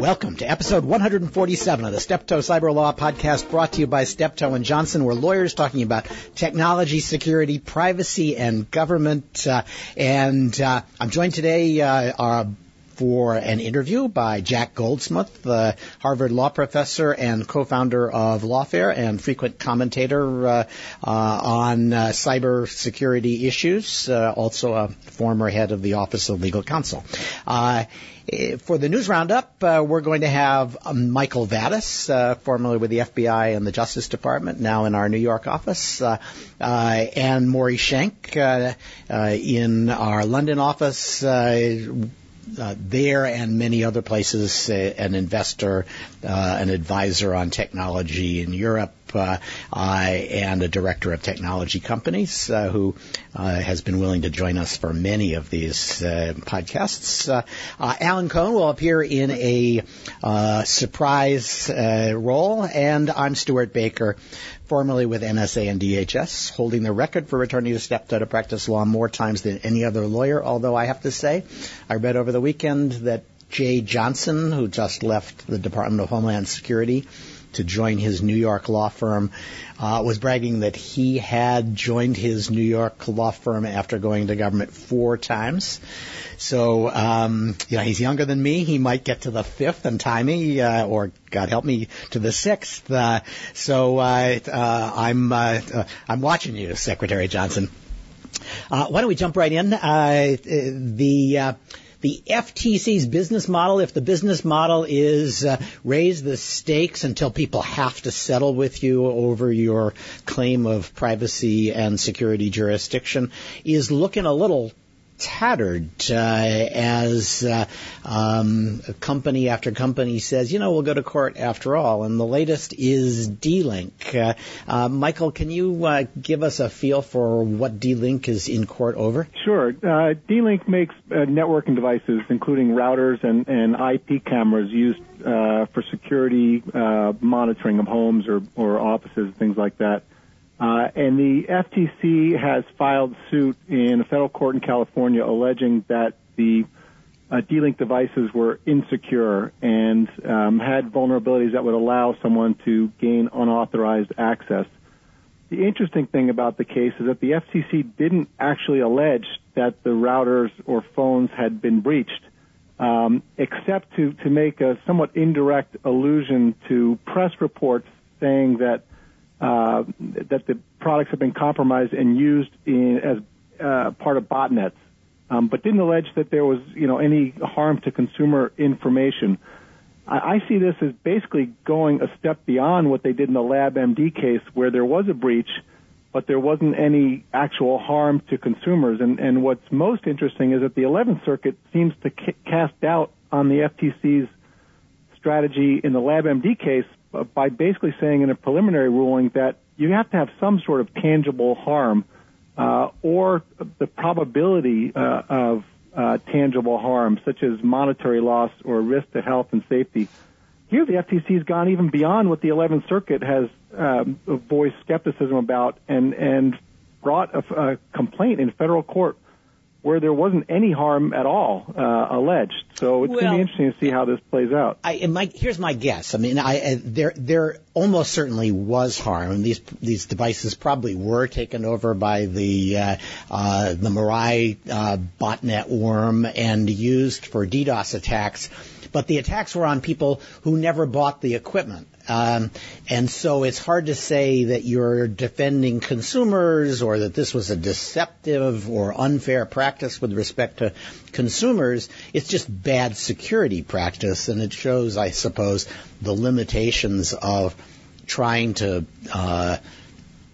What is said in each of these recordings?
Welcome to episode 147 of the Steptoe Cyber Law Podcast brought to you by Steptoe and Johnson. We're lawyers talking about technology, security, privacy, and government. Uh, and uh, I'm joined today uh, for an interview by Jack Goldsmith, the Harvard law professor and co-founder of Lawfare and frequent commentator uh, uh, on uh, cyber security issues, uh, also a former head of the Office of Legal Counsel. Uh, for the news roundup, uh, we're going to have um, Michael Vatis, uh, formerly with the FBI and the Justice Department, now in our New York office, uh, and Maury Shenk in our London office uh, there and many other places, uh, an investor, uh, an advisor on technology in Europe, Uh, and a director of technology companies uh, who uh, has been willing to join us for many of these uh, podcasts. Uh, Alan Cohn will appear in a surprise role, and I'm Stewart Baker, formerly with NSA and DHS, holding the record for returning to Steptoe to practice law more times than any other lawyer. Although I have to say, I read over the weekend that Jeh Johnson, who just left the Department of Homeland Security, to join his New York law firm, uh, was bragging that he had joined his New York law firm after going to government four times. So, um, you know, he's younger than me. He might get to the fifth and tie me, uh, or God help me, to the sixth. Uh, so, uh, uh, I'm, uh, I'm watching you, Secretary Johnson. Uh, why don't we jump right in? The, uh, the FTC's business model, if the business model is uh, raise the stakes until people have to settle with you over your claim of privacy and security jurisdiction, is looking a little tattered uh, as uh, um, company after company says, you know, we'll go to court after all. And the latest is D-Link. Uh, uh Michael, can you uh, give us a feel for what D-Link is in court over? Sure. Uh, D-Link makes networking devices, including routers and, and IP cameras used for security monitoring of homes or, or offices, things like that. Uh, and the FTC has filed suit in a federal court in California alleging that the uh, D-Link devices were insecure and um, had vulnerabilities that would allow someone to gain unauthorized access. The interesting thing about the case is that the FTC didn't actually allege that the routers or phones had been breached, um, except to, to make a somewhat indirect allusion to press reports saying that uh, that the products have been compromised and used in, as uh, part of botnets, um, but didn't allege that there was, you know, any harm to consumer information. I, I see this as basically going a step beyond what they did in the LabMD case, where there was a breach, but there wasn't any actual harm to consumers. And, and what's most interesting is that the 11th Circuit seems to ca- cast doubt on the FTC's strategy in the LabMD case by basically saying in a preliminary ruling that you have to have some sort of tangible harm uh, or the probability uh, of uh, tangible harm, such as monetary loss or risk to health and safety. Here, the FTC has gone even beyond what the 11th Circuit has um, voiced skepticism about and and brought a, a complaint in federal court where there wasn't any harm at all uh, alleged. So it's well, going to be interesting to see how this plays out. I, my, here's my guess. I mean, I, I, there there almost certainly was harm. These these devices probably were taken over by the uh, uh, the Mirai uh, botnet worm and used for DDoS attacks. But the attacks were on people who never bought the equipment. Um, and so it's hard to say that you're defending consumers or that this was a deceptive or unfair practice with respect to consumers. It's just bad security practice, and it shows, I suppose, the limitations of trying to uh,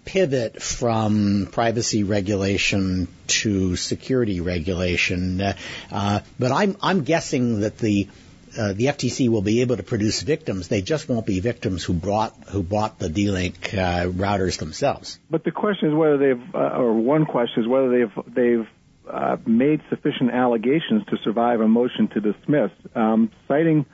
pivot from privacy regulation to security regulation. Uh, but I'm I'm guessing that the uh, the FTC will be able to produce victims. They just won't be victims who bought who bought the D-Link uh, routers themselves. But the question is whether they've, uh, or one question is whether they've they've uh, made sufficient allegations to survive a motion to dismiss. Um, citing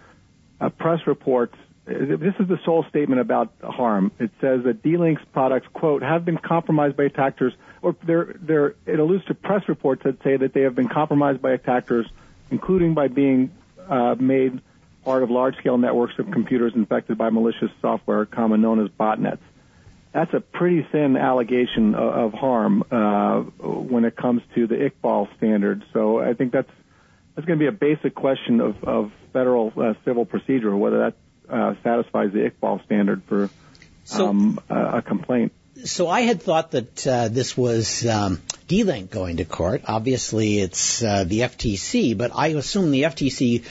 uh, press reports, this is the sole statement about harm. It says that D-Link's products, quote, have been compromised by attackers, or they're, they're, it alludes to press reports that say that they have been compromised by attackers, including by being uh, made part of large-scale networks of computers infected by malicious software, common known as botnets. That's a pretty thin allegation of, of harm uh, when it comes to the Iqbal standard. So I think that's that's going to be a basic question of, of federal uh, civil procedure, whether that uh, satisfies the Iqbal standard for so, um, a, a, complaint. So I had thought that uh, this was um, D-Link going to court. Obviously, it's uh, the FTC, but I assume the FTC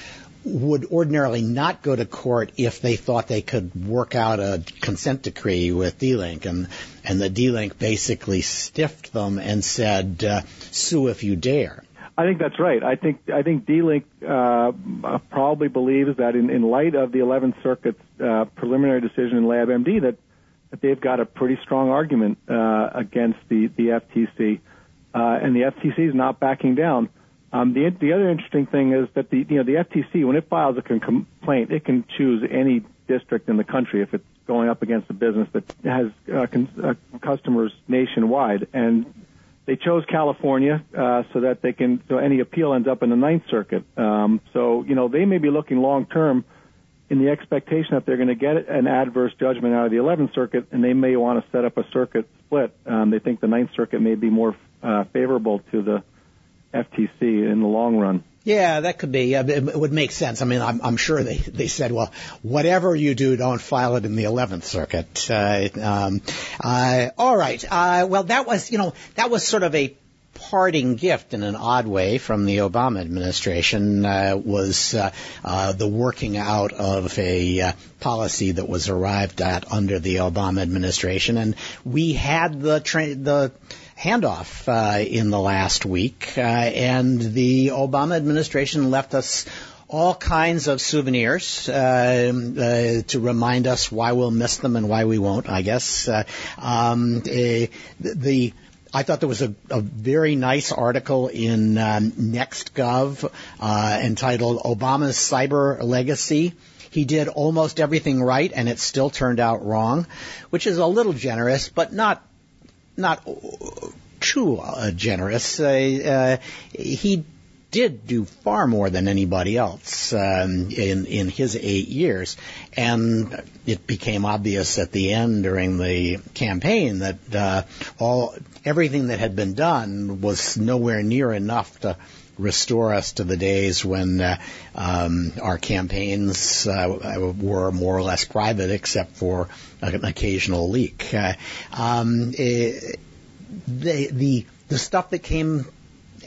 would ordinarily not go to court if they thought they could work out a consent decree with D-Link, and and the D-Link basically stiffed them and said, uh, "Sue if you dare." I think that's right. I think I think D-Link uh, probably believes that in, in light of the 11th Circuit's uh, preliminary decision in LabMD that they've got a pretty strong argument uh, against the the FTC, uh, and the FTC is not backing down. Um, the the other interesting thing is that the you know the FTC when it files a complaint, it can choose any district in the country if it's going up against a business that has uh, con- uh, customers nationwide, and they chose California uh, so that they can so any appeal ends up in the Ninth Circuit. Um, so you know they may be looking long term in the expectation that they're going to get an adverse judgment out of the 11th Circuit, and they may want to set up a circuit split. Um, they think the Ninth Circuit may be more uh, favorable to the FTC in the long run. Yeah, that could be. it would make sense. I mean, I'm, I'm, sure they, they said, well, whatever you do, don't file it in the 11th Circuit. Uh, um, uh, all right. Uh, well, that was, you know, that was sort of a parting gift in an odd way from the Obama administration uh, was uh, uh, the working out of a uh, policy that was arrived at under the Obama administration, and we had the tra- the handoff uh, in the last week, uh, and the Obama administration left us all kinds of souvenirs uh, uh, to remind us why we'll miss them and why we won't. I guess uh, um, eh, the I thought there was a, a very nice article in um, NextGov uh, entitled "Obama's Cyber Legacy." He did almost everything right, and it still turned out wrong, which is a little generous, but not not too uh, generous. Uh, uh, he did do far more than anybody else um, in in his eight years, and it became obvious at the end during the campaign that uh, all everything that had been done was nowhere near enough to restore us to the days when uh, um, our campaigns uh, were more or less private, except for an occasional leak. Uh, um, it, the the the stuff that came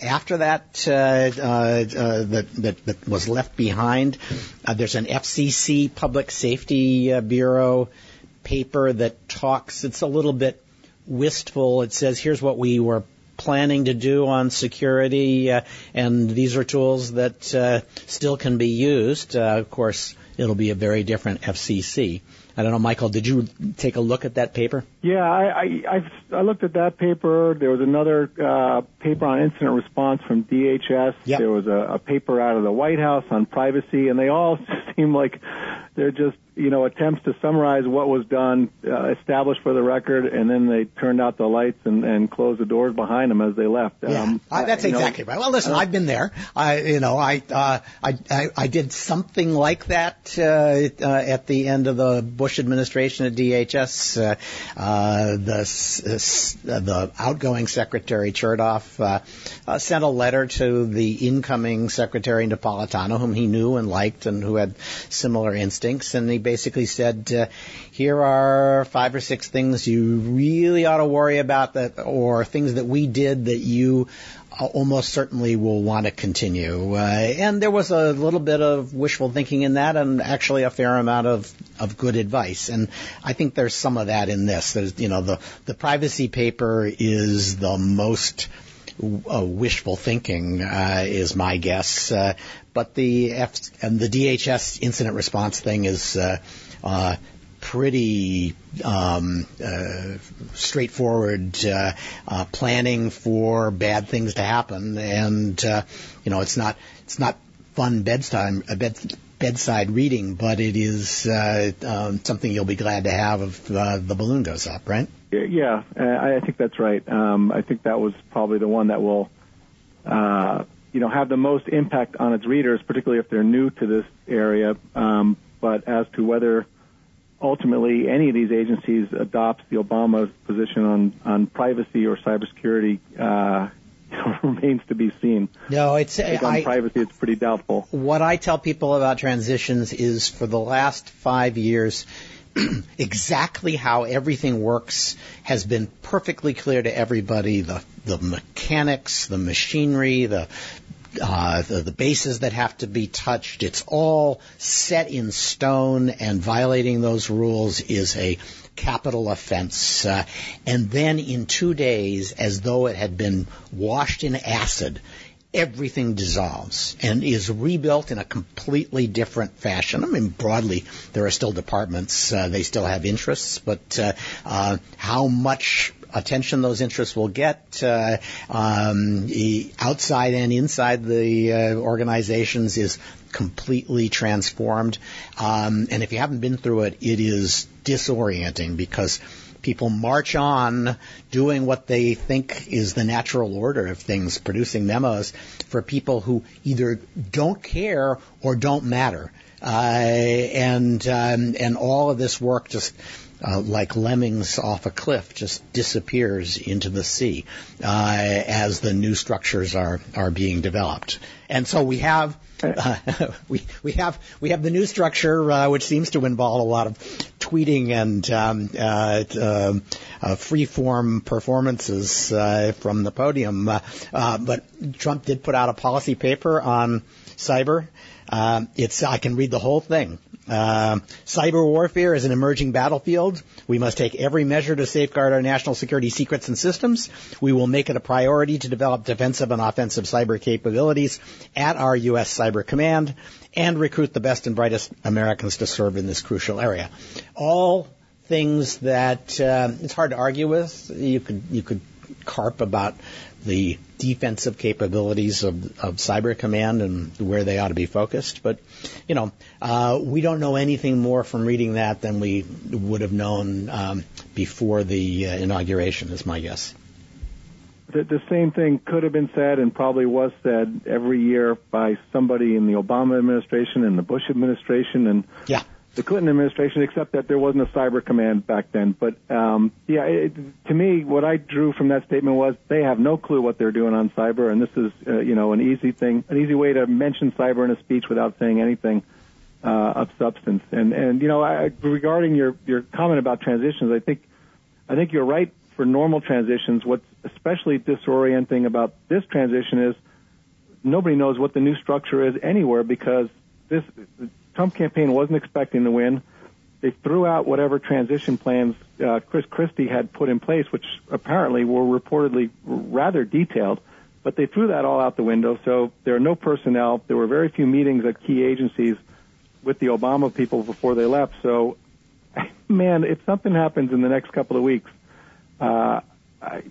after that uh, uh, uh, that, that, that was left behind. Uh, there's an FCC Public Safety uh, Bureau paper that talks. It's a little bit wistful. It says, "Here's what we were planning to do on security, and these are tools that still can be used." of course, it'll be a very different FCC. I don't know, Michael. Did you take a look at that paper? Yeah, I I, I've, I looked at that paper. There was another uh, paper on incident response from DHS. Yep. There was a, a paper out of the White House on privacy, and they all seem like they're just you know, attempts to summarize what was done, uh, established for the record, and then they turned out the lights and, and closed the doors behind them as they left. Yeah, um, uh, that's exactly know, right. Well, listen, uh, I've been there. I, you know, I, uh, I, I, I did something like that uh, uh, at the end of the Bush administration at DHS. Uh, uh, the uh, the outgoing Secretary Chertoff uh, uh, sent a letter to the incoming Secretary Napolitano, whom he knew and liked, and who had similar instincts, and he basically said, uh, here are five or six things you really ought to worry about that, or things that we did that you uh, almost certainly will want to continue. Uh, and there was a little bit of wishful thinking in that and actually a fair amount of, of good advice. And I think there's some of that in this. There's, you know, the, the privacy paper is the most uh, wishful thinking uh, is my guess. Uh, but the F and the DHS incident response thing is uh, uh, pretty um, uh, straightforward uh planning for bad things to happen, and you know it's not it's not fun bedtime bed, bedside reading, but it is um, something you'll be glad to have if the balloon goes up, right? Yeah, I think that's right. Um, I think that was probably the one that will uh, you know, have the most impact on its readers, particularly if they're new to this area. Um, but as to whether ultimately any of these agencies adopts the Obama position on, on privacy or cybersecurity uh, remains to be seen. No, it's I, on privacy. It's pretty doubtful. What I tell people about transitions is for the last five years, exactly how everything works has been perfectly clear to everybody. The the mechanics, the machinery, the uh, the, the bases that have to be touched. It's all set in stone, and violating those rules is a capital offense. Uh, and then in two days, as though it had been washed in acid, everything dissolves and is rebuilt in a completely different fashion. I mean, broadly, there are still departments, uh, they still have interests, but uh, uh, how much attention those interests will get uh, um, outside and inside the uh, organizations is completely transformed. Um, and if you haven't been through it, it is disorienting because people march on doing what they think is the natural order of things, producing memos for people who either don't care or don't matter. Uh, and um, and all of this work just uh, like lemmings off a cliff, just disappears into the sea uh, as the new structures are are being developed. And so we have uh, we we have we have the new structure, uh, which seems to involve a lot of tweeting and um, uh, uh, uh free-form performances uh, from the podium. Uh, but Trump did put out a policy paper on cyber. it's I can read the whole thing. Uh, cyber warfare is an emerging battlefield. We must take every measure to safeguard our national security secrets and systems. We will make it a priority to develop defensive and offensive cyber capabilities at our U.S. Cyber Command and recruit the best and brightest Americans to serve in this crucial area. All things that uh, it's hard to argue with. You could you could carp about the defensive capabilities of, of Cyber Command and where they ought to be focused. But, you know, uh, we don't know anything more from reading that than we would have known um, before the uh, inauguration, is my guess. The, the same thing could have been said and probably was said every year by somebody in the Obama administration and the Bush administration and yeah the Clinton administration, except that there wasn't a cyber command back then. But um, yeah, it, to me, what I drew from that statement was they have no clue what they're doing on cyber, and this is uh, you know an easy thing, an easy way to mention cyber in a speech without saying anything uh, of substance. And and you know, I, regarding your your comment about transitions, I think I think you're right for normal transitions. What's especially disorienting about this transition is nobody knows what the new structure is anywhere because this Trump campaign wasn't expecting to win. They threw out whatever transition plans uh, Chris Christie had put in place, which apparently were reportedly rather detailed. But they threw that all out the window. So there are no personnel. There were very few meetings at key agencies with the Obama people before they left. So, man, if something happens in the next couple of weeks, uh,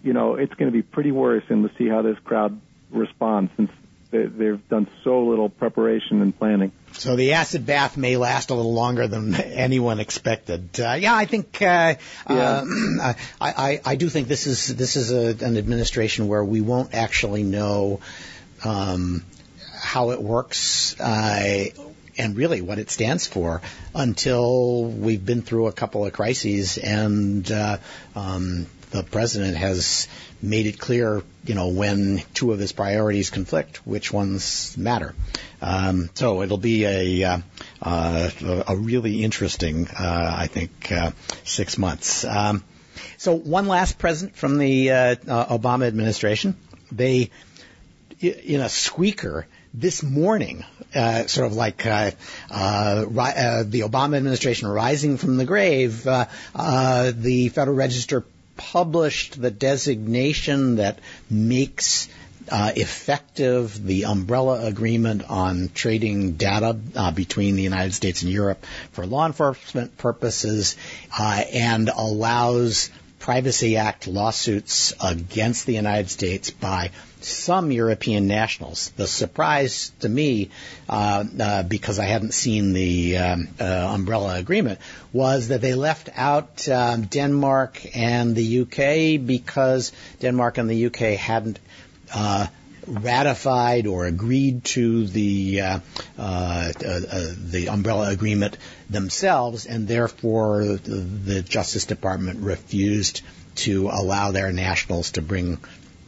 you know, it's going to be pretty worrisome to see how this crowd responds since they, have done so little preparation and planning. So the acid bath may last a little longer than anyone expected. Uh, yeah, I think uh, yeah. Uh, I, I, I do think this is this is a, an administration where we won't actually know um, how it works. Uh, and really what it stands for until we've been through a couple of crises and uh, um, the president has made it clear, you know, when two of his priorities conflict, which ones matter. Um, so it'll be a uh, uh, a really interesting, uh, I think, uh, six months. Um, so one last present from the uh, Obama administration. They, in a squeaker, this morning, uh, sort of like uh, uh, ri- the Obama administration rising from the grave, the Federal Register published the designation that makes uh, effective the umbrella agreement on trading data uh, between the United States and Europe for law enforcement purposes uh, and allows Privacy Act lawsuits against the United States by some European nationals. The surprise to me, uh, uh, because I hadn't seen the um, uh, umbrella agreement, was that they left out um, Denmark and the UK because Denmark and the UK hadn't uh, ratified or agreed to the uh, uh, the umbrella agreement themselves, and therefore the, Justice Department refused to allow their nationals to bring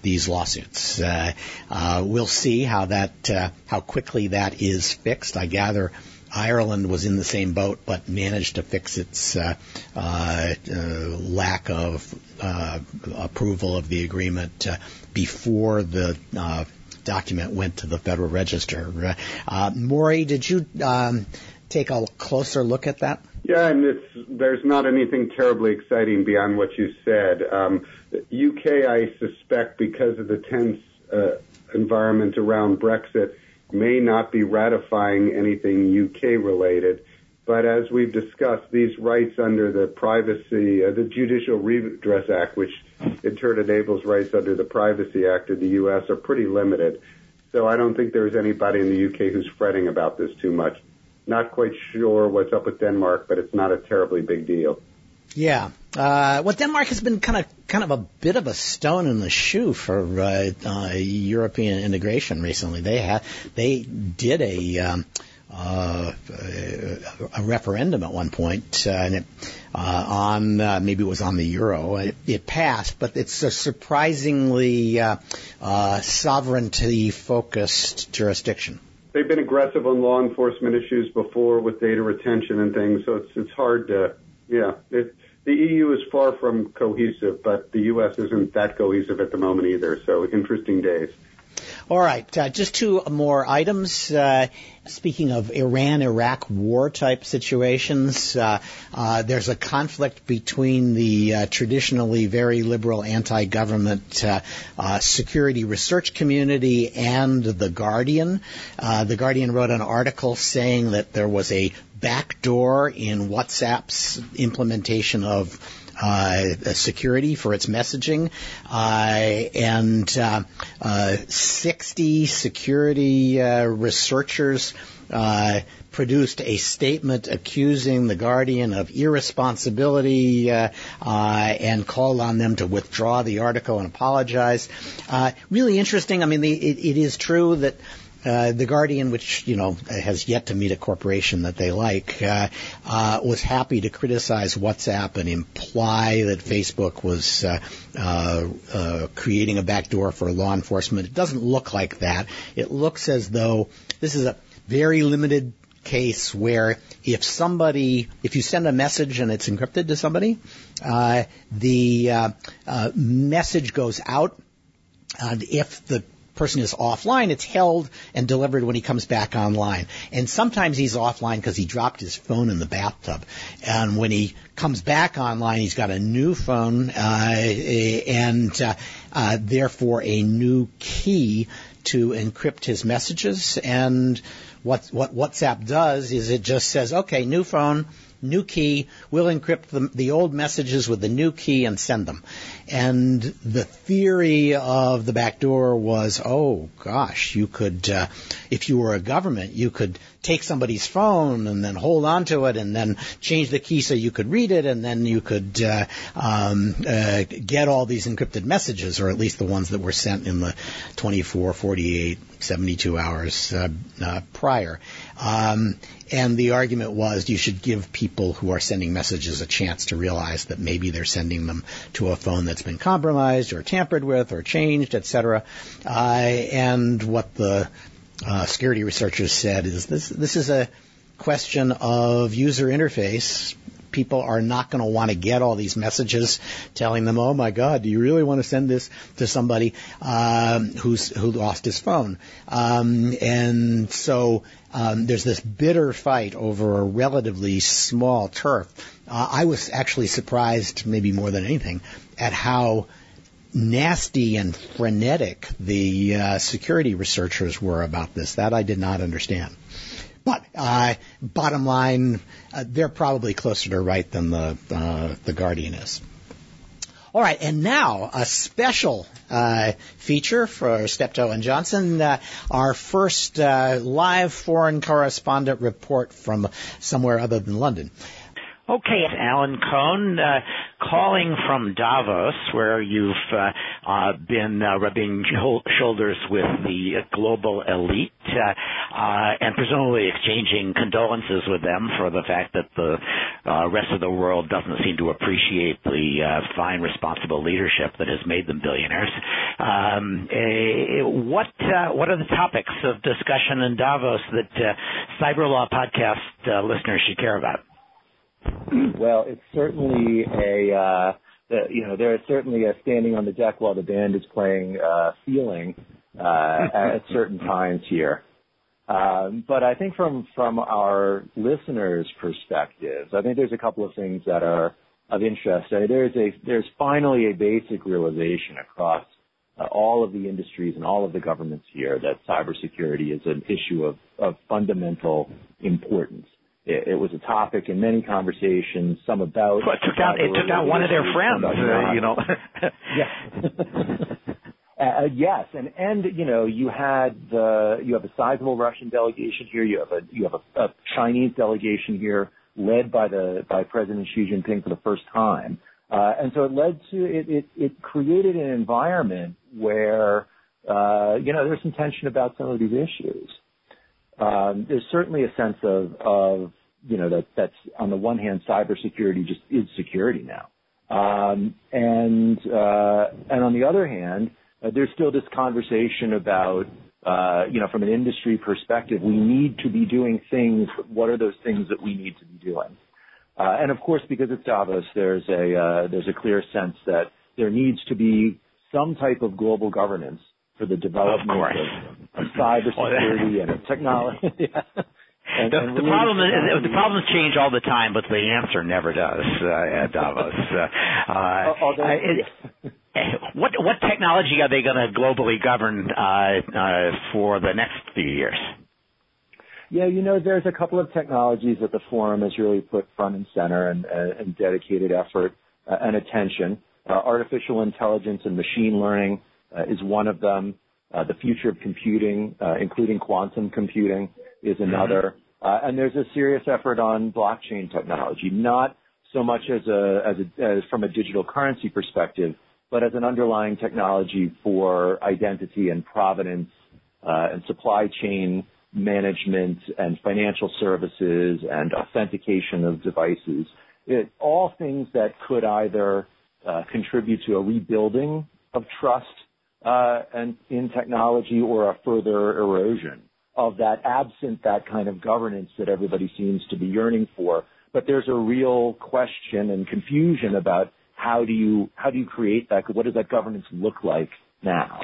these lawsuits. Uh, uh, we'll see how that uh, how quickly that is fixed. I gather Ireland was in the same boat, but managed to fix its uh, uh, uh, lack of approval of the agreement before the document went to the Federal Register. Maury, did you um, take a closer look at that? Yeah, and there's not anything terribly exciting beyond what you said. Um, UK, I suspect, because of the tense uh, environment around Brexit, may not be ratifying anything UK related. But as we've discussed, these rights under the Privacy, uh, the Judicial Redress Act, which in turn enables rights under the Privacy Act of the U.S., are pretty limited. So I don't think there's anybody in the UK who's fretting about this too much. Not quite sure what's up with Denmark, but it's not a terribly big deal. Yeah. Uh, well, Denmark has been kind of kind of a bit of a stone in the shoe for uh, uh, European integration recently. They had they did a um, uh, a referendum at one point, uh, and it, uh, on uh, maybe it was on the euro. It, it passed, but it's a surprisingly uh, uh, sovereignty focused jurisdiction they've been aggressive on law enforcement issues before with data retention and things, so it's it's hard to yeah. It, the EU is far from cohesive, but the U.S. isn't that cohesive at the moment either. So interesting days. All right, uh, just two more items. Uh, speaking of Iran-Iraq war type situations, uh, uh there's a conflict between the uh, traditionally very liberal anti-government uh, security research community and the Guardian. the Guardian wrote an article saying that there was a backdoor in WhatsApp's implementation of uh, security for its messaging, uh, and uh, uh 60 security uh, researchers uh, produced a statement accusing the Guardian of irresponsibility and called on them to withdraw the article and apologize. Uh, really interesting. I mean, the, it, it is true that uh, the Guardian, which you know has yet to meet a corporation that they like, uh, uh, was happy to criticize WhatsApp and imply that Facebook was uh, uh, creating a backdoor for law enforcement. It doesn't look like that. It looks as though this is a very limited case where if somebody, if you send a message and it's encrypted to somebody, the message goes out. And if the person is offline, it's held and delivered when he comes back online. And sometimes he's offline because he dropped his phone in the bathtub. And when he comes back online, he's got a new phone uh, and uh, uh, therefore a new key to encrypt his messages. And what what WhatsApp does is it just says, okay, new phone new key. We'll encrypt the, the old messages with the new key and send them. And the theory of the backdoor was, oh gosh, you could, uh, if you were a government, you could take somebody's phone and then hold on to it and then change the key so you could read it and then you could uh, um, uh, get all these encrypted messages or at least the ones that were sent in the 24, 48, 72 hours uh, uh, prior. Um, and the argument was you should give people who are sending messages a chance to realize that maybe they're sending them to a phone that's been compromised or tampered with or changed, etc. Uh, and what the uh, security researchers said is this this is a question of user interface. People are not going to want to get all these messages telling them, "Oh my God, do you really want to send this to somebody um, who's who lost his phone?" Um, and so um, there's this bitter fight over a relatively small turf. Uh, I was actually surprised, maybe more than anything, at how nasty and frenetic the uh, security researchers were about this. That I did not understand. But uh, bottom line, uh, they're probably closer to right than the uh, the Guardian is. All right, and now a special uh, feature for Steptoe and Johnson, uh, our first uh, live foreign correspondent report from somewhere other than London. Okay, Alan Cohn, uh, calling from Davos, where you've uh, uh, been uh, rubbing shoulders with the global elite uh, uh, and presumably exchanging condolences with them for the fact that the rest of the world doesn't seem to appreciate the fine, responsible leadership that has made them billionaires. Um, what what are the topics of discussion in Davos that Cyber Law podcast listeners should care about? well, it's certainly a uh, the, you know there is certainly a standing on the deck while the band is playing uh, feeling uh, at certain times here. Um, but I think from from our listeners' perspectives, I think there's a couple of things that are of interest. I mean, there's a there's finally a basic realization across uh, all of the industries and all of the governments here that cybersecurity is an issue of, of fundamental importance. It, it was a topic in many conversations, some about. Well, it took out it took out one of their friends, uh, you know. yeah. Uh, yes, and and you know you had the you have a sizable Russian delegation here. You have a you have a, a Chinese delegation here, led by the by President Xi Jinping for the first time, uh, and so it led to it, it it created an environment where uh, you know there's some tension about some of these issues there's certainly a sense of, of you know that that's on the one hand cybersecurity just is security now, um, and uh, and on the other hand uh, there's still this conversation about uh, you know from an industry perspective we need to be doing things. What are those things that we need to be doing? Uh, and of course, because it's Davos, there's a uh, there's a clear sense that there needs to be some type of global governance for the development of, of cybersecurity and of technology. yeah. And, the, and the problem is the problems change all the time, but the answer never does uh, at Davos. Uh, uh, it, what what technology are they going to globally govern uh, uh, for the next few years? Yeah, you know, there's a couple of technologies that the forum has really put front and center and, uh, and dedicated effort uh, and attention. Uh, artificial intelligence and machine learning is one of them. Uh, the future of computing, uh, including quantum computing, is another. and there's a serious effort on blockchain technology, not so much as a, as a as from a digital currency perspective, but as an underlying technology for identity and provenance uh, and supply chain management and financial services and authentication of devices. It, all things that could either uh, contribute to a rebuilding of trust uh, Uh, in technology or a further erosion of that absent that kind of governance that everybody seems to be yearning for. But there's a real question and confusion about how do you how do you create that? What does that governance look like now?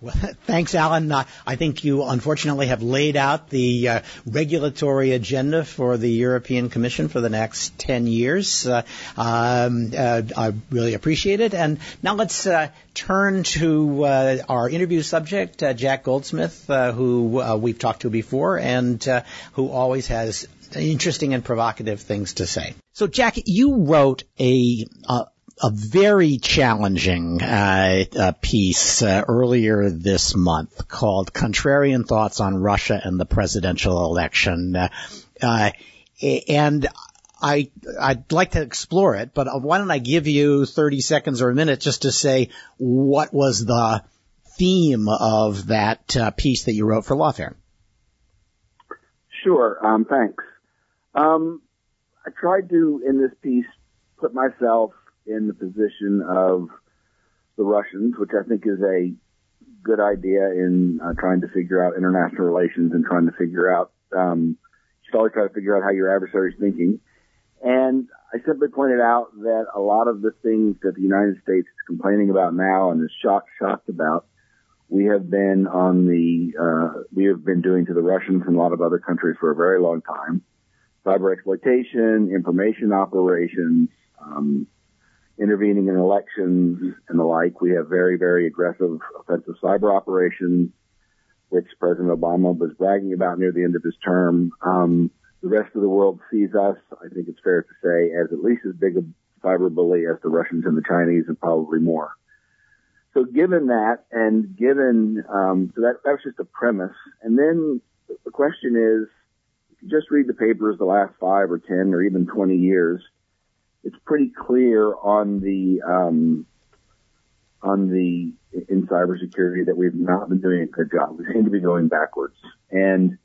Well, thanks, Alan. Uh, I think you unfortunately have laid out the uh, regulatory agenda for the European Commission for the next 10 years. Uh, um, uh, I really appreciate it. And now let's uh, turn to uh, our interview subject, Jack Goldsmith, who we've talked to before and who always has interesting and provocative things to say. So, Jack, you wrote a a very challenging uh, uh, piece uh, earlier this month called "Contrarian Thoughts on Russia and the Presidential Election," uh, uh, and I I'd like to explore it, but why don't I give you 30 seconds or a minute just to say what was the theme of that uh, piece that you wrote for Lawfare? Sure. Um, thanks. Um, I tried to in this piece put myself in the position of the Russians, which I think is a good idea in uh, trying to figure out international relations and trying to figure out, um, you should always try to figure out how your adversary is thinking. And I simply pointed out that a lot of the things that the United States is complaining about now and is shocked, shocked about, we have been on the, uh, we have been doing to the Russians and a lot of other countries for a very long time. Cyber exploitation, information operations, um, intervening in elections and the like. We have very, very aggressive offensive cyber operations, which President Obama was bragging about near the end of his term. Um, the rest of the world sees us, I think it's fair to say, as at least as big a cyber bully as the Russians and the Chinese and probably more. So given that and given, um, so that, that was just a premise. And then the question is, just read the papers the last five or ten or even 20 years, it's pretty clear on the um, on the in cybersecurity that we've not been doing a good job. We seem to be going backwards, and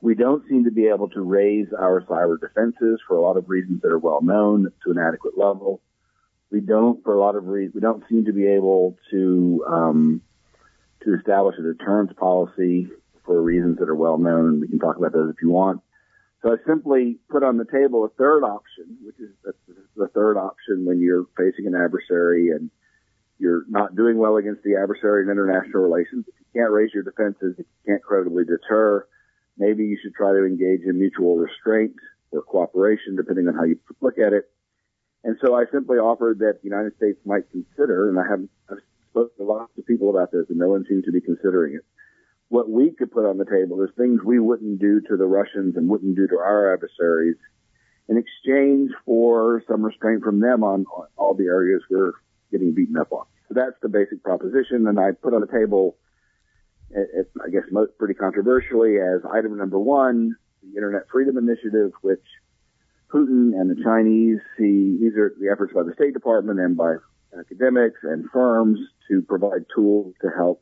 we don't seem to be able to raise our cyber defenses for a lot of reasons that are well known to an adequate level. We don't, for a lot of reasons, we don't seem to be able to um, to establish a deterrence policy for reasons that are well known. We can talk about those if you want. So I simply put on the table a third option, which is the third option when you're facing an adversary and you're not doing well against the adversary in international relations. If you can't raise your defenses, if you can't credibly deter, maybe you should try to engage in mutual restraint or cooperation, depending on how you look at it. And so I simply offered that the United States might consider, and I have I've spoken to lots of people about this, and no one seems to be considering it. What we could put on the table is things we wouldn't do to the Russians and wouldn't do to our adversaries in exchange for some restraint from them on, on all the areas we're getting beaten up on. So that's the basic proposition, and I put on the table, it, it, I guess most pretty controversially, as item number one, the Internet Freedom Initiative, which Putin and the Chinese see these are the efforts by the State Department and by academics and firms to provide tools to help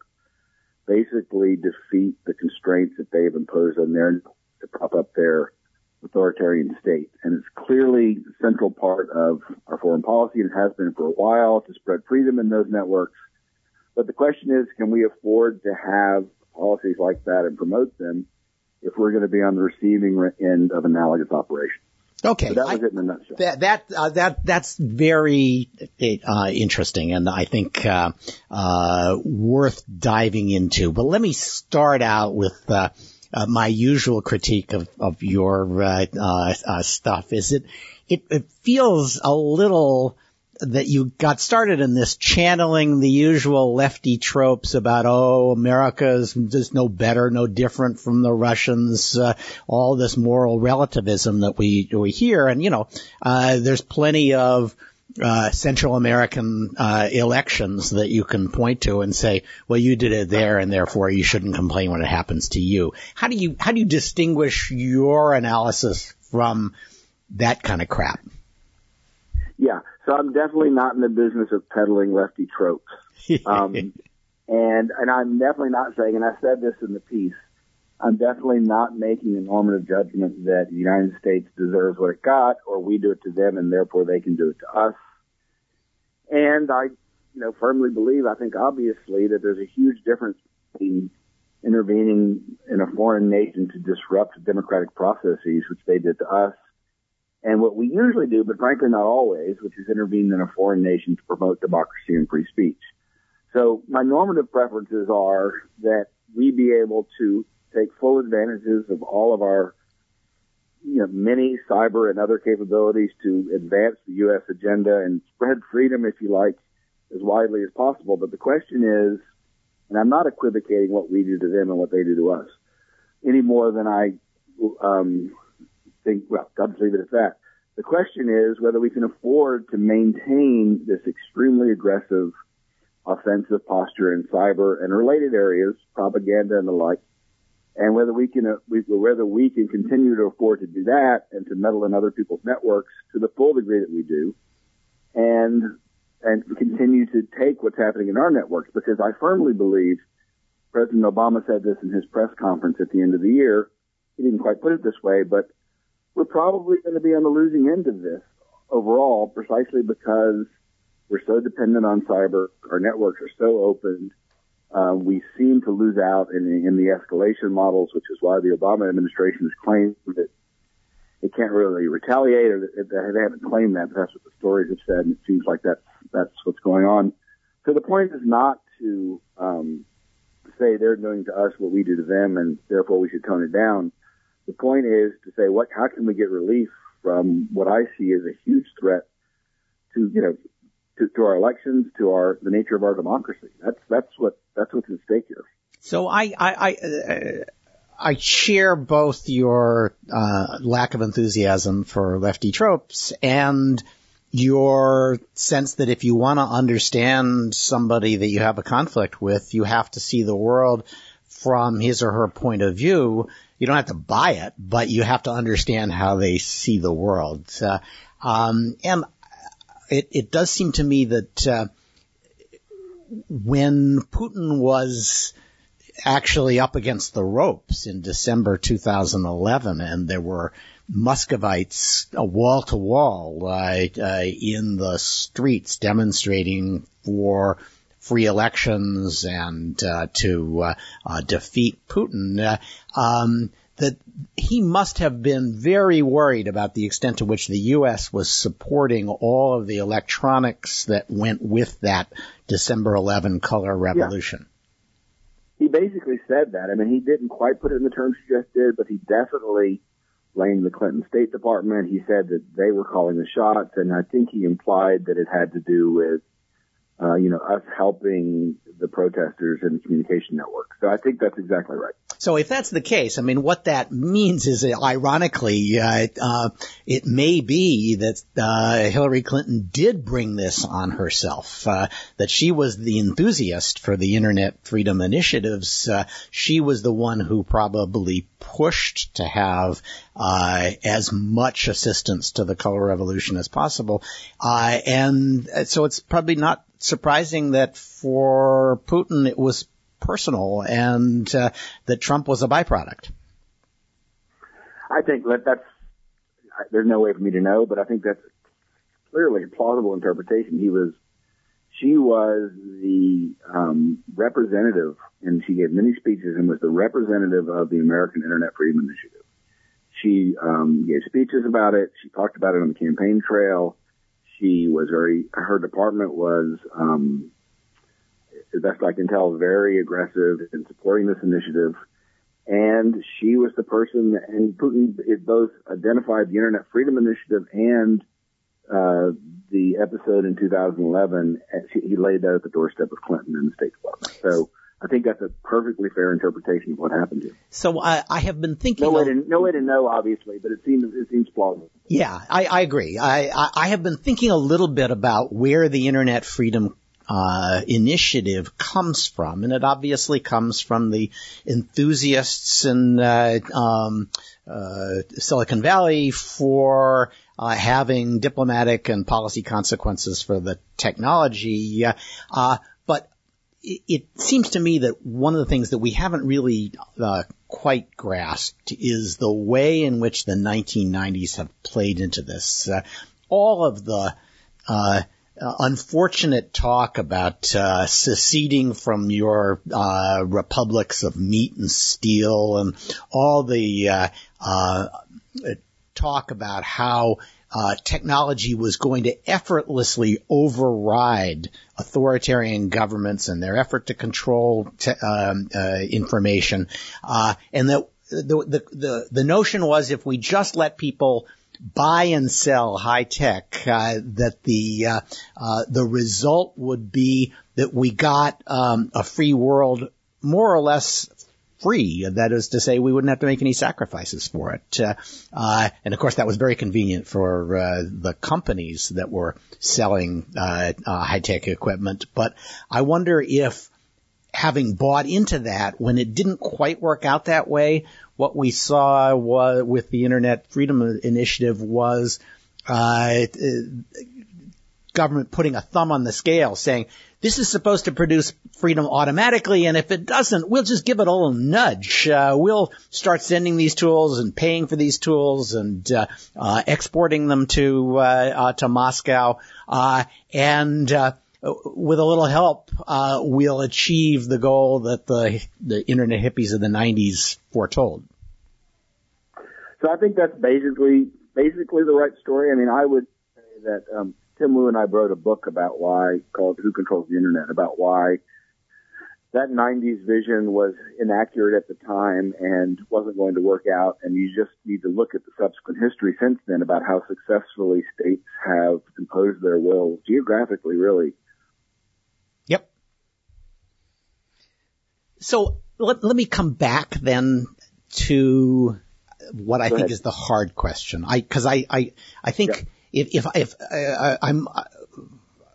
basically defeat the constraints that they've imposed on their to prop up their authoritarian state. And it's clearly a central part of our foreign policy and has been for a while to spread freedom in those networks. But the question is, can we afford to have policies like that and promote them if we're going to be on the receiving end of analogous operations? Okay, so that was I, it in a nutshell. That that uh, that that's very uh, interesting, and I think uh, uh worth diving into. But let me start out with uh, uh, my usual critique of of your stuff. Is it, it it feels a little that you got started in this channeling the usual lefty tropes about, oh, America's just no better, no different from the Russians, uh, all this moral relativism that we, we hear. And, you know, uh, there's plenty of, uh, Central American uh, elections that you can point to and say, well, you did it there, and therefore you shouldn't complain when it happens to you. How do you how do you distinguish your analysis from that kind of crap? Yeah, so I'm definitely not in the business of peddling lefty tropes. Um, and, and I'm definitely not saying, and I said this in the piece, I'm definitely not making a normative judgment that the United States deserves what it got or we do it to them and therefore they can do it to us. And I, you know, firmly believe, I think obviously that there's a huge difference between intervening in a foreign nation to disrupt democratic processes, which they did to us, and what we usually do, but frankly not always, which is intervene in a foreign nation to promote democracy and free speech. So my normative preferences are that we be able to take full advantages of all of our you know, many cyber and other capabilities to advance the U.S. agenda and spread freedom, if you like, as widely as possible. But the question is, and I'm not equivocating what we do to them and what they do to us any more than I um, think, well, I'll leave it at that. The question is whether we can afford to maintain this extremely aggressive offensive posture in cyber and related areas, propaganda and the like, and whether we can, uh, whether we can continue to afford to do that and to meddle in other people's networks to the full degree that we do, and and continue to take what's happening in our networks because I firmly believe President Obama said this in his press conference at the end of the year. He didn't quite put it this way, but we're probably going to be on the losing end of this overall, precisely because we're so dependent on cyber. Our networks are so open. Uh, we seem to lose out in, in the escalation models, which is why the Obama administration has claimed that it can't really retaliate, or they haven't claimed that, but that's what the stories have said, and it seems like that's that's what's going on. So the point is not to um, say they're doing to us what we do to them, and therefore we should tone it down. The point is to say, what, how can we get relief from what I see as a huge threat to, you know, to, to our elections, to our, the nature of our democracy. That's, that's what, that's what's at stake here. So I, I, I, uh, I share both your uh, lack of enthusiasm for lefty tropes and your sense that if you want to understand somebody that you have a conflict with, you have to see the world from his or her point of view you don't have to buy it, but you have to understand how they see the world. Uh, um, and it, it does seem to me that uh, when Putin was actually up against the ropes in December 2011, and there were Muscovites wall to wall in the streets demonstrating for free elections and uh, to uh, uh, defeat Putin. Uh, um, that he must have been very worried about the extent to which the U.S. was supporting all of the electronics that went with that December 11 color revolution. Yeah. He basically said that. I mean, he didn't quite put it in the terms you just did, but he definitely blamed the Clinton State Department. He said that they were calling the shots, and I think he implied that it had to do with uh, you know, us helping the protesters and the communication network. So I think that's exactly right. So if that's the case, I mean, what that means is, uh, ironically, uh, uh, it may be that uh, Hillary Clinton did bring this on herself. Uh, that she was the enthusiast for the Internet Freedom Initiatives. Uh, she was the one who probably pushed to have as much assistance to the color revolution as possible. and so it's probably not surprising that for Putin it was personal and uh, that Trump was a byproduct. I think that that's there's no way for me to know, but I think that's clearly a plausible interpretation. He was, she was the um, representative, and she gave many speeches and was the representative of the American Internet Freedom Initiative. She um, gave speeches about it. She talked about it on the campaign trail. She was very, her department was, um, as best I can tell, very aggressive in supporting this initiative. And she was the person, and Putin it both identified the Internet Freedom Initiative and uh, the episode in 2011. He laid that at the doorstep of Clinton and the State Department. So I think that's a perfectly fair interpretation of what happened here. So I, I have been thinking. No way, to, no way to know, obviously, but it seems it seems plausible. Yeah, I, I agree. I, I, I have been thinking a little bit about where the Internet Freedom uh, initiative comes from, and it obviously comes from the enthusiasts in uh, um, uh, Silicon Valley for uh, having diplomatic and policy consequences for the technology. It, seems to me that one of the things that we haven't really uh, quite grasped is the way in which the 1990s have played into this. Uh, all of the uh, unfortunate talk about uh, seceding from your uh, republics of meat and steel, and all the uh, talk about how uh, technology was going to effortlessly override authoritarian governments and their effort to control te- um, uh, information, uh, and that the, the the the notion was if we just let people buy and sell high tech, uh, that the uh, uh, the result would be that we got um, a free world more or less free. That is to say, we wouldn't have to make any sacrifices for it. Uh, uh, and of course, that was very convenient for uh, the companies that were selling uh, uh, high tech equipment. But I wonder if having bought into that when it didn't quite work out that way, what we saw was, with the Internet Freedom Initiative was uh, government putting a thumb on the scale saying, this is supposed to produce freedom automatically, and if it doesn't, we'll just give it a little nudge. Uh, we'll start sending these tools and paying for these tools and uh, uh, exporting them to uh, uh, to Moscow, uh, and with a little help, we'll achieve the goal that the the internet hippies of the '90s foretold. So I think that's basically basically the right story. I mean, I would say that. Um, Tim Wu and I wrote a book about why called Who Controls the Internet about why that 90s vision was inaccurate at the time and wasn't going to work out. And you just need to look at the subsequent history since then about how successfully states have imposed their will geographically, really. Yep. So let, let me come back then to what I Go think ahead. is the hard question. I, cause I, I, I think if if, if I'm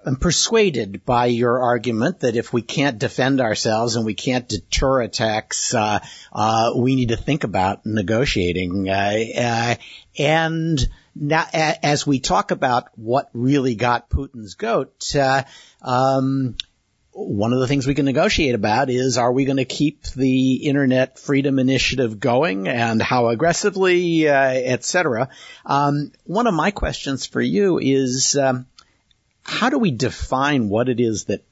I'm persuaded by your argument that if we can't defend ourselves and we can't deter attacks, uh, uh, we need to think about negotiating. Uh, uh and now, as we talk about what really got Putin's goat, uh, um, one of the things we can negotiate about is are we going to keep the internet freedom initiative going and how aggressively, uh, et cetera. Um, one of my questions for you is um, how do we define what it is that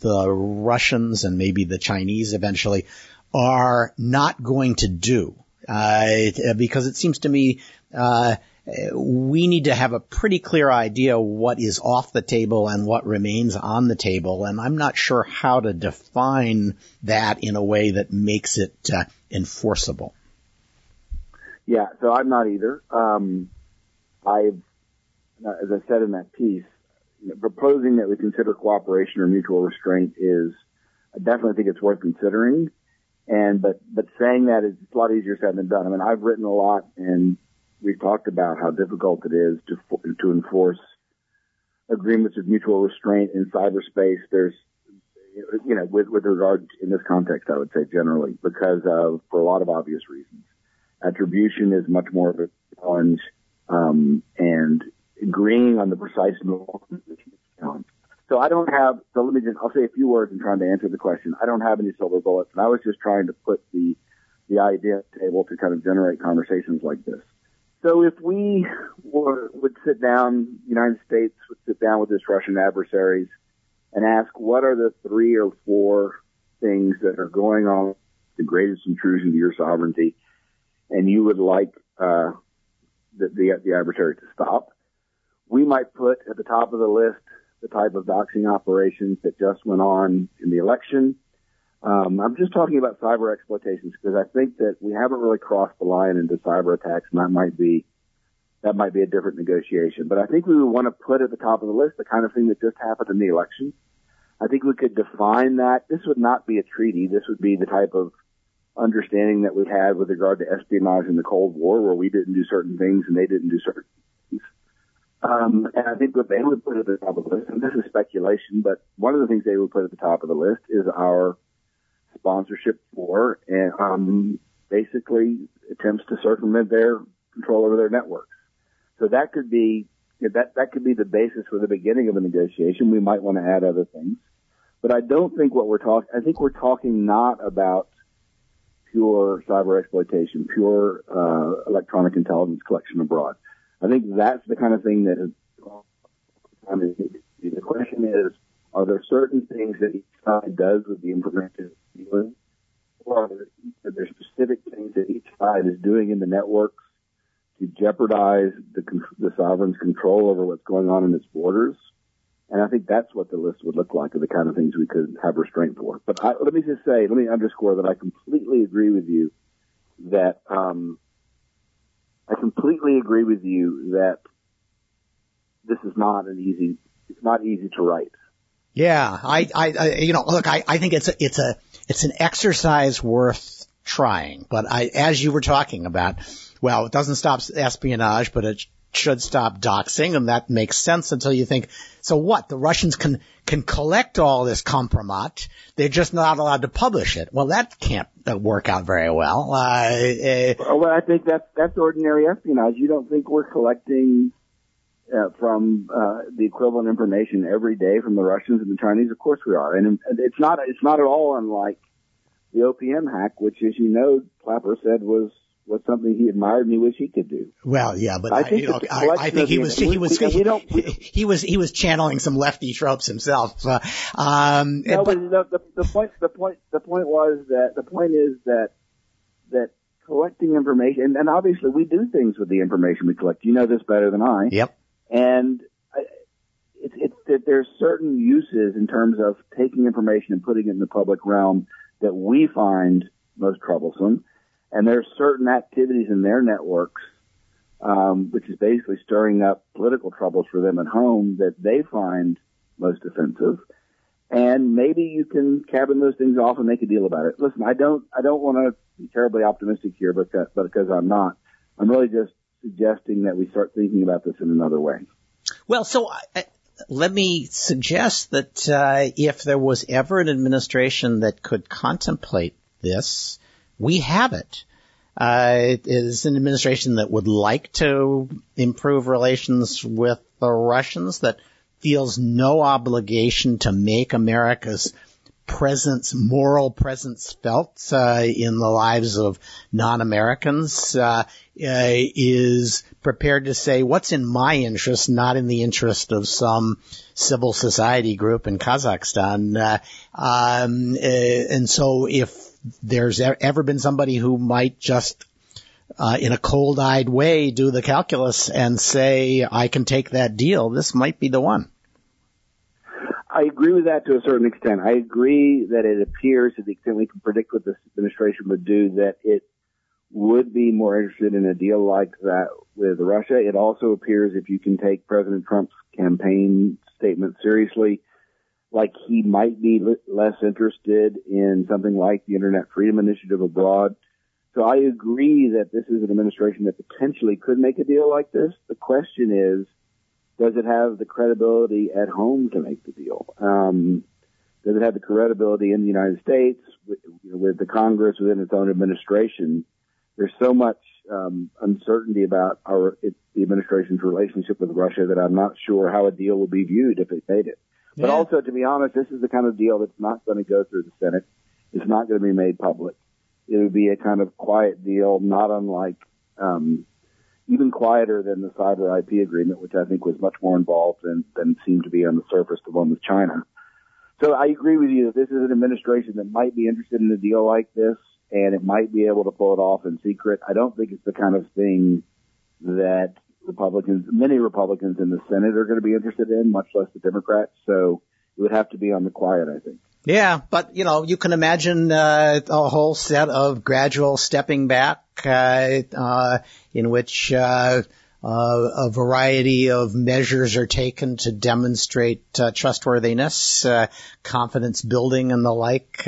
the Russians and maybe the Chinese eventually are not going to do? Uh, because it seems to me uh, we need to have a pretty clear idea what is off the table and what remains on the table. And I'm not sure how to define that in a way that makes it uh, enforceable. Yeah, so I'm not either. Um, I've, as I said in that piece, proposing that we consider cooperation or mutual restraint is, I definitely think it's worth considering. And, but, but saying that is a lot easier said than done. I mean, I've written a lot and we've talked about how difficult it is to to enforce agreements of mutual restraint in cyberspace. There's, you know, with with regard in this context, I would say generally because of for a lot of obvious reasons. Attribution is much more of a challenge, um, and agreeing on the precise challenge. So I don't have. So let me just. I'll say a few words in trying to answer the question. I don't have any silver bullets, and I was just trying to put the the idea table to kind of generate conversations like this. So if we were, would sit down, the United States would sit down with its Russian adversaries and ask what are the three or four things that are going on, the greatest intrusion to your sovereignty, and you would like uh, the, the, the adversary to stop. We might put at the top of the list the type of doxing operations that just went on in the election, um, I'm just talking about cyber exploitations because I think that we haven't really crossed the line into cyber attacks, and that might be that might be a different negotiation. But I think we would want to put at the top of the list the kind of thing that just happened in the election. I think we could define that. This would not be a treaty. This would be the type of understanding that we had with regard to espionage in the Cold War, where we didn't do certain things and they didn't do certain things. Um, and I think what they would put at the top of the list, and this is speculation, but one of the things they would put at the top of the list is our sponsorship for, and um, basically attempts to circumvent their control over their networks. So that could be that that could be the basis for the beginning of a negotiation. We might want to add other things, but I don't think what we're talking. I think we're talking not about pure cyber exploitation, pure uh, electronic intelligence collection abroad. I think that's the kind of thing that is. I mean, the question is, are there certain things that each side does with the information dealing, or are there specific things that each side is doing in the networks to jeopardize the, the sovereign's control over what's going on in its borders? And I think that's what the list would look like of the kind of things we could have restraint for. But I, let me just say, let me underscore that I completely agree with you that um, I completely agree with you that this is not an easy. It's not easy to write. Yeah, I, I, I you know, look, I, I think it's a, it's a, it's an exercise worth trying. But I, as you were talking about, well, it doesn't stop espionage, but it should stop doxing, and that makes sense until you think, so what? The Russians can can collect all this compromat, they're just not allowed to publish it. Well, that can't uh, work out very well. Uh, uh, well, I think that's that's ordinary espionage. You don't think we're collecting uh, from uh, the equivalent information every day from the Russians and the Chinese? Of course we are, and it's not it's not at all unlike the OPM hack, which, as you know, Clapper said was was something he admired and he wished he could do. Well, yeah, but I, think, you know, I, I think he was he was we, he, we he, was he was channeling some lefty tropes himself. Uh, um, no, but, but the, the, the point the point the point was that the point is that that collecting information and, obviously we do things with the information we collect. You know this better than I. Yep. And it's, it's that there's certain uses in terms of taking information and putting it in the public realm that we find most troublesome. And there's certain activities in their networks, um, which is basically stirring up political troubles for them at home that they find most offensive. And maybe you can cabin those things off and make a deal about it. Listen, I don't, I don't want to be terribly optimistic here, because, but because I'm not. I'm really just suggesting that we start thinking about this in another way. Well, so let me suggest that uh, if there was ever an administration that could contemplate this, we have it. Uh, it is an administration that would like to improve relations with the Russians, that feels no obligation to make America's presence, moral presence felt uh, in the lives of non-Americans, uh, uh, is prepared to say what's in my interest, not in the interest of some civil society group in Kazakhstan. Uh, um, uh, and so if there's ever been somebody who might just uh, in a cold-eyed way do the calculus and say, I can take that deal, this might be the one. I agree with that to a certain extent. I agree that it appears, to the extent we can predict what this administration would do, that it would be more interested in a deal like that with Russia. It also appears, if you can take President Trump's campaign statement seriously, like he might be less interested in something like the Internet Freedom Initiative abroad. So I agree that this is an administration that potentially could make a deal like this. The question is, does it have the credibility at home to make the deal? Um, does it have the credibility in the United States with, you know, with the Congress within its own administration? There's so much um, uncertainty about our it, the administration's relationship with Russia that I'm not sure how a deal will be viewed if it made it. But Yeah. also, to be honest, this is the kind of deal that's not going to go through the Senate. It's not going to be made public. It would be a kind of quiet deal, not unlike, um, even quieter than the cyber IP agreement, which I think was much more involved than, than seemed to be on the surface, the one with China. So I agree with you that this is an administration that might be interested in a deal like this, and it might be able to pull it off in secret. I don't think it's the kind of thing that Republicans, many Republicans in the Senate are going to be interested in, much less the Democrats. So it would have to be on the quiet, I think. Yeah, but you know, you can imagine uh, a whole set of gradual stepping back, uh, uh, in which uh, uh, a variety of measures are taken to demonstrate uh, trustworthiness, confidence building, and the like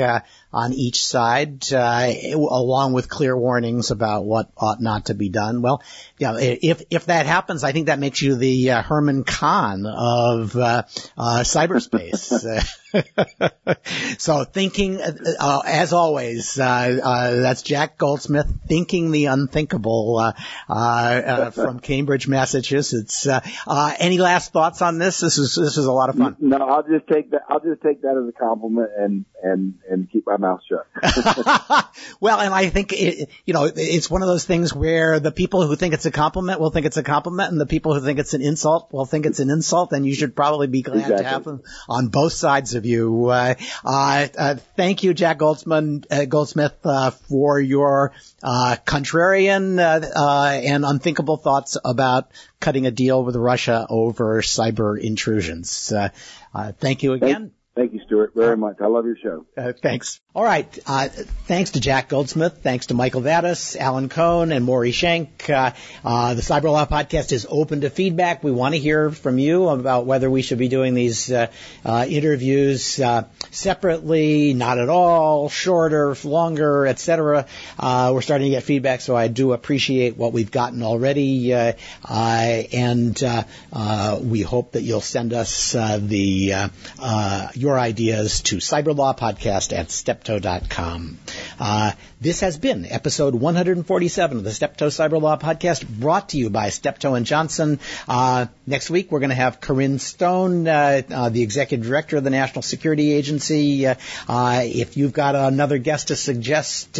on each side, uh, along with clear warnings about what ought not to be done. Well, yeah, if if that happens, I think that makes you the uh, Herman Kahn of uh, uh, cyberspace. so thinking, uh, as always, uh, uh, that's Jack Goldsmith thinking the unthinkable uh, uh, uh, from Cambridge, Massachusetts. Uh, uh, any last thoughts on this? This is this is a lot of fun. No, I'll just take that. I'll just take that as a compliment and and and keep my mouth shut. well, and I think it, you know it's one of those things where the people who think it's a compliment will think it's a compliment, and the people who think it's an insult will think it's an insult. And you should probably be glad Exactly. to have them on both sides of you. Uh, uh, uh, thank you, Jack Goldsman, uh, Goldsmith, uh, for your uh, contrarian uh, uh, and unthinkable thoughts about cutting a deal with Russia over cyber intrusions. Uh, uh, thank you again. Thank you, Stewart, very much. I love your show. Uh, thanks. All right. Uh, thanks to Jack Goldsmith. Thanks to Michael Vatis, Alan Cohn, and Maury Shenk. Uh, uh, the Cyber Law Podcast is open to feedback. We want to hear from you about whether we should be doing these uh, uh, interviews uh, separately, not at all, shorter, longer, etc. Uh, we're starting to get feedback, so I do appreciate what we've gotten already, uh, uh, and uh, uh, we hope that you'll send us uh, the uh, uh, your ideas to cyberlawpodcast at steptoe.com. Uh, this has been episode 147 of the Steptoe Cyber Law Podcast, brought to you by Steptoe and Johnson. Uh, next week, we're going to have Corin Stone, uh, uh, the executive director of the National Security Agency. Uh, uh, if you've got another guest to suggest,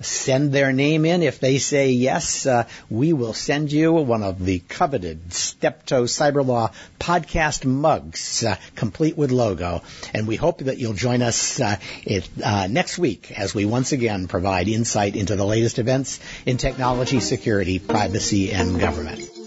send their name in. If they say yes, we will send you one of the coveted Steptoe Cyber Law podcast mugs, complete with logo. And we hope that you'll join us uh, it, uh, next week as we once again provide insight into the latest events in technology, security, privacy, and government.